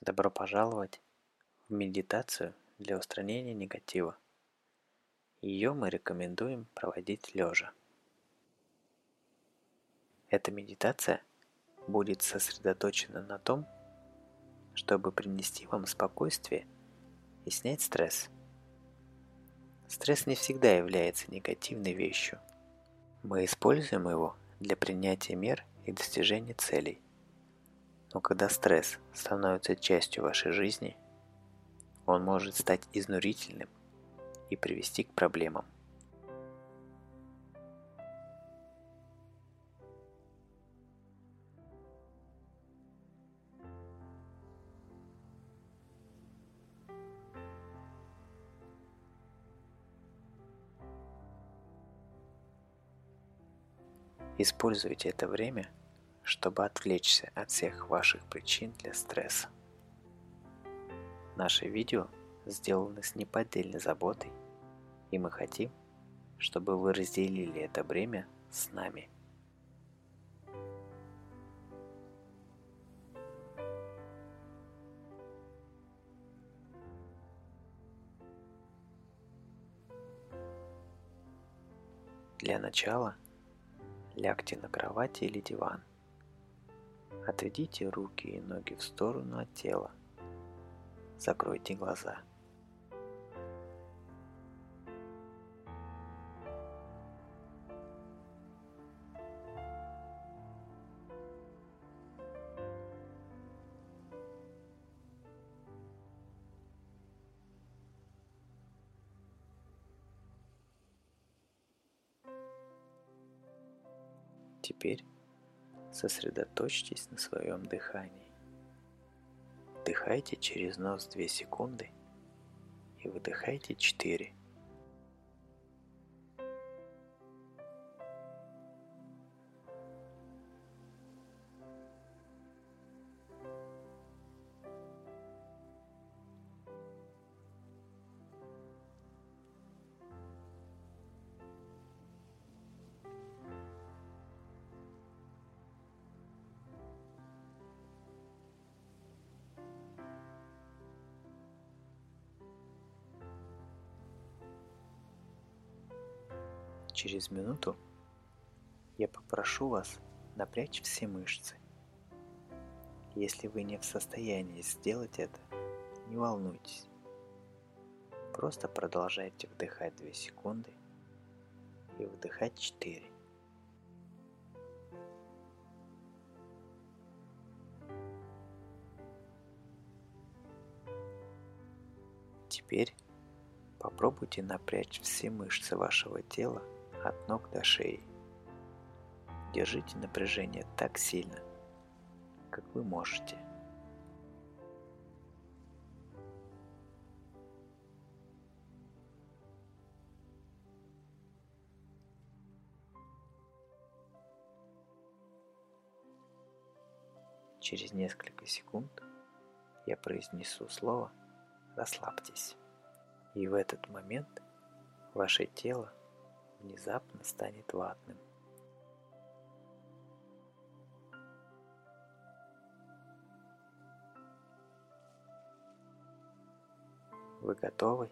Добро пожаловать в медитацию для устранения негатива. Ее мы рекомендуем проводить лежа. Эта медитация будет сосредоточена на том, чтобы принести вам спокойствие и снять стресс. Стресс не всегда является негативной вещью. Мы используем его для принятия мер и достижения целей – но когда стресс становится частью вашей жизни, он может стать изнурительным и привести к проблемам. Используйте это время – чтобы отвлечься от всех ваших причин для стресса. Наше видео сделано с неподдельной заботой, и мы хотим, чтобы вы разделили это время с нами. Для начала лягте на кровати или диван. Отведите руки и ноги в сторону от тела. Закройте глаза. Теперь сосредоточьтесь на своем дыхании. Вдыхайте через нос 2 секунды и выдыхайте 4. Через минуту я попрошу вас напрячь все мышцы. Если вы не в состоянии сделать это, не волнуйтесь. Просто продолжайте вдыхать 2 секунды и вдыхать 4. Теперь попробуйте напрячь все мышцы вашего тела от ног до шеи. Держите напряжение так сильно, как вы можете. Через несколько секунд я произнесу слово «расслабьтесь». И в этот момент ваше тело внезапно станет ватным. Вы готовы?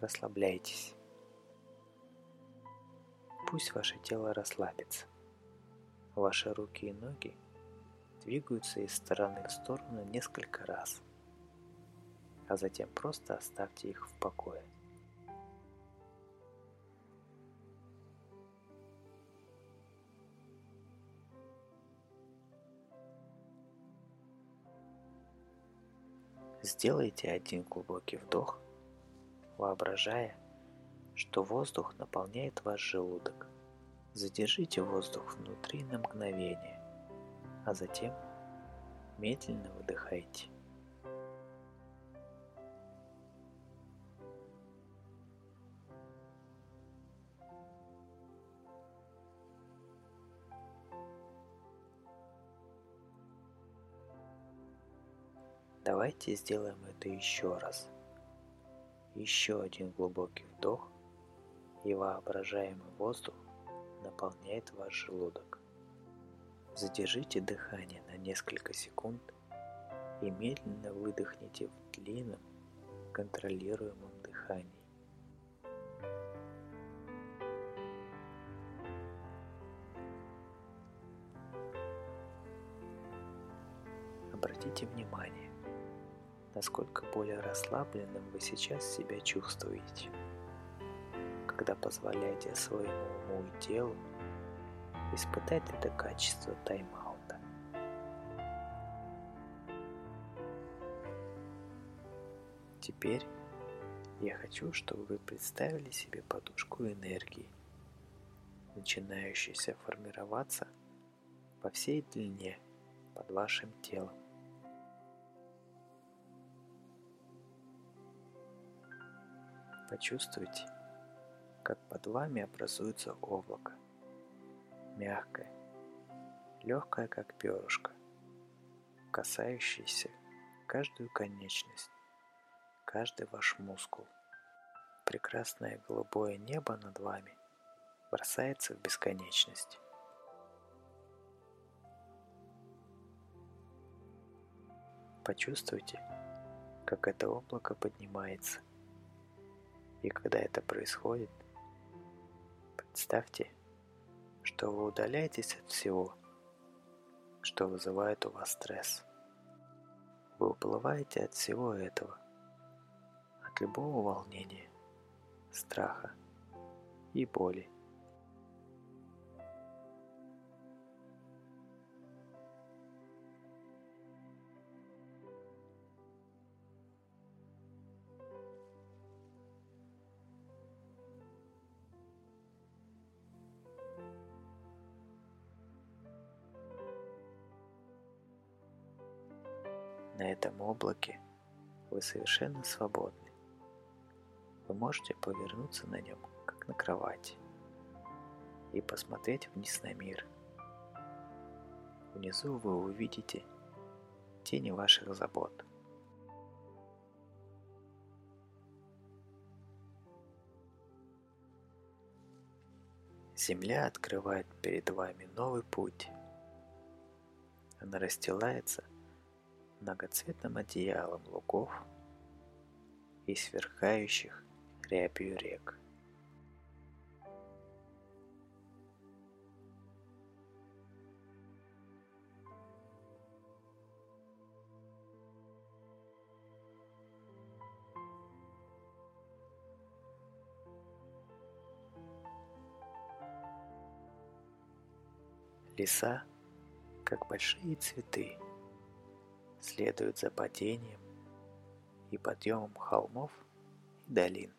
Расслабляйтесь. Пусть ваше тело расслабится. Ваши руки и ноги двигаются из стороны в сторону несколько раз, а затем просто оставьте их в покое. Сделайте один глубокий вдох, воображая, что воздух наполняет ваш желудок. Задержите воздух внутри на мгновение, а затем медленно выдыхайте. Давайте сделаем это еще раз. Еще один глубокий вдох, и воображаемый воздух наполняет ваш желудок. Задержите дыхание на несколько секунд и медленно выдохните в длинном, контролируемом дыхании. Обратите внимание, насколько более расслабленным вы сейчас себя чувствуете, когда позволяете своему уму и телу испытать это качество тайм-аута. Теперь я хочу, чтобы вы представили себе подушку энергии, начинающуюся формироваться по всей длине под вашим телом. Почувствуйте, как под вами образуется облако. Мягкое, легкое, как перышко, касающееся каждую конечность, каждый ваш мускул. Прекрасное голубое небо над вами бросается в бесконечность. Почувствуйте, как это облако поднимается – и когда это происходит, представьте, что вы удаляетесь от всего, что вызывает у вас стресс. Вы уплываете от всего этого, от любого волнения, страха и боли. На этом облаке вы совершенно свободны. Вы можете повернуться на нем, как на кровати, и посмотреть вниз на мир. Внизу вы увидите тени ваших забот. Земля открывает перед вами новый путь. Она расстилается – многоцветным одеялом лугов и сверкающих рябью рек. Леса, как большие цветы, следуют за падением и подъемом холмов и долин.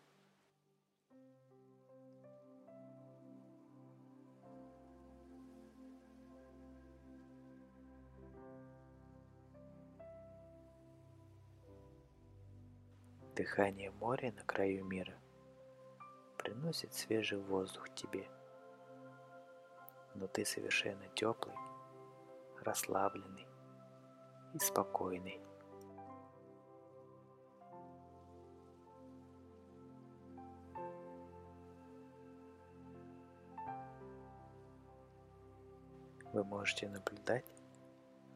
Дыхание моря на краю мира приносит свежий воздух тебе, но ты совершенно теплый, расслабленный, и спокойный. Вы можете наблюдать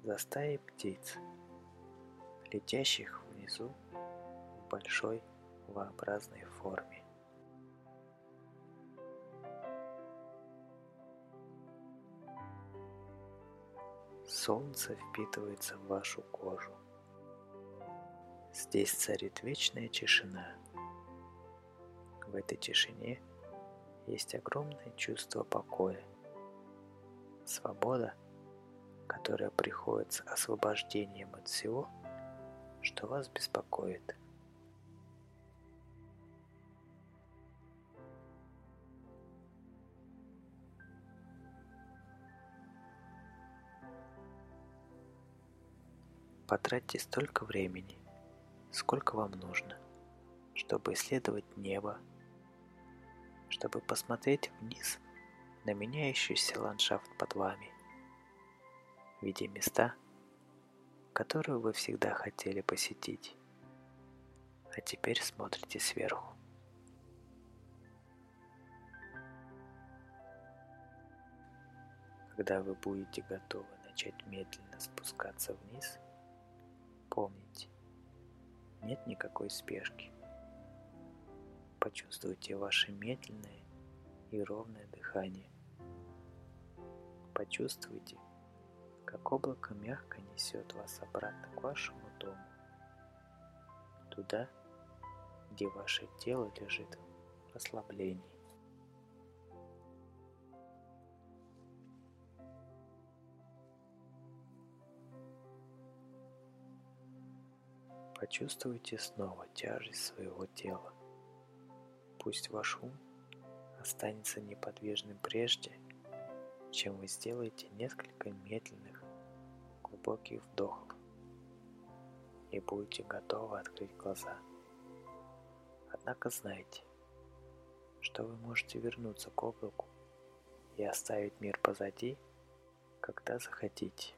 за стаей птиц, летящих внизу в большой V-образной форме. Солнце впитывается в вашу кожу. Здесь царит вечная тишина. В этой тишине есть огромное чувство покоя, свобода, которая приходит с освобождением от всего, что вас беспокоит – Потратьте столько времени, сколько вам нужно, чтобы исследовать небо, чтобы посмотреть вниз на меняющийся ландшафт под вами, видя места, которые вы всегда хотели посетить, а теперь смотрите сверху. Когда вы будете готовы начать медленно спускаться вниз – Помните, нет никакой спешки. Почувствуйте ваше медленное и ровное дыхание. Почувствуйте, как облако мягко несет вас обратно к вашему дому, туда, где ваше тело лежит в расслаблении. Почувствуйте снова тяжесть своего тела. Пусть ваш ум останется неподвижным прежде, чем вы сделаете несколько медленных, глубоких вдохов и будете готовы открыть глаза. Однако знайте, что вы можете вернуться к облаку и оставить мир позади, когда захотите.